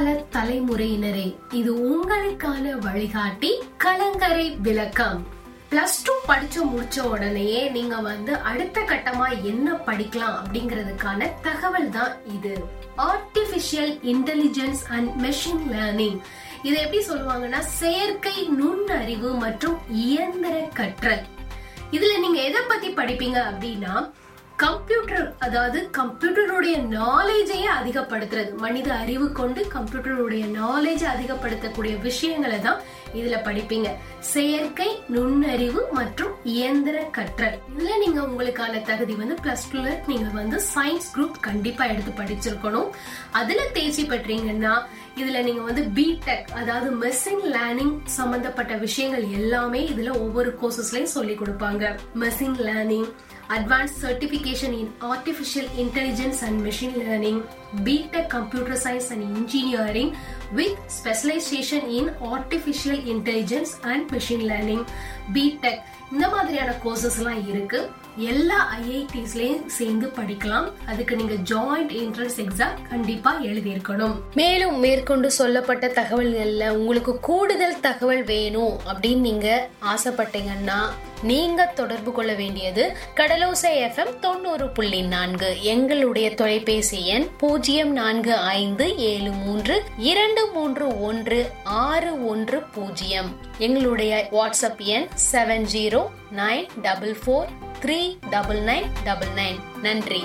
எதிர்கால தலைமுறையினரே இது உங்களுக்கான வழிகாட்டி கலங்கரை விளக்கம். பிளஸ் டூ படிச்சு முடிச்ச உடனேயே நீங்க வந்து அடுத்த கட்டமா என்ன படிக்கலாம் அப்படிங்கிறதுக்கான தகவல் தான் இது. Artificial intelligence and machine learning இதை எப்படி சொல்லுவாங்கன்னா செயற்கை நுண்ணறிவு மற்றும் இயந்திர கற்றல். இதுல நீங்க எதை பத்தி படிப்பீங்க அப்படின்னா கம்ப்யூட்டர் அதாவது கம்ப்யூட்டருடைய நாலேஜையே அதிகப்படுத்துறது. மனித அறிவு கொண்டு கம்ப்யூட்டருடைய நாலேஜை அதிகப்படுத்தக்கூடிய விஷயங்களை தான் இதுல படிப்பீங்க. செயற்கை நுண்ணறிவு மற்றும் இயந்திர கற்றல். இதுல நீங்க உங்களுக்கான தகுதி வந்து பிளஸ் டூல நீங்க வந்து சயின்ஸ் குரூப் கண்டிப்பா எடுத்து படிச்சிருக்கணும். அதுல தேர்ச்சி பெற்றீங்கன்னா இதுல நீங்க வந்து பிடெக் அதாவது மெஷின் லேர்னிங் சம்பந்தப்பட்ட விஷயங்கள் எல்லாமே இதுல ஒவ்வொரு கோர்சஸ்லயும் சொல்லி கொடுப்பாங்க. Machine learning advanced certification in artificial intelligence and machine learning, BTech computer science and engineering with specialization in artificial intelligence and machine learning, BTech இந்த மாதிரியான கோர்சஸ் எல்லாம் இருக்கு எல்லா ஐஐடிஸ்லயும் சேர்ந்து படிக்கலாம் அதுக்கு நீங்க ஜாயிண்ட் என்ட்ரன்ஸ் எக்ஸாம் கண்டிப்பா எழுதியிருக்கணும் மேலும் மேற்கொண்டு சொல்லப்பட்ட தகவல்கள்ல உங்களுக்கு கூடுதல் தகவல் வேணும் அப்படின்னு நீங்க ஆசைப்பட்டீங்கன்னா நீங்க தொடர்பு கொள்ள வேண்டியது கடலோசை எஃப்எம் தொண்ணூறு புள்ளி நான்கு. எங்களுடைய தொலைபேசி எண் பூஜ்ஜியம் நான்கு ஐந்து ஏழு மூன்று இரண்டு மூன்று ஒன்று ஆறு ஒன்று பூஜ்ஜியம் எங்களுடைய வாட்ஸ்அப் எண் seven zero nine double four three double nine double nine நன்றி.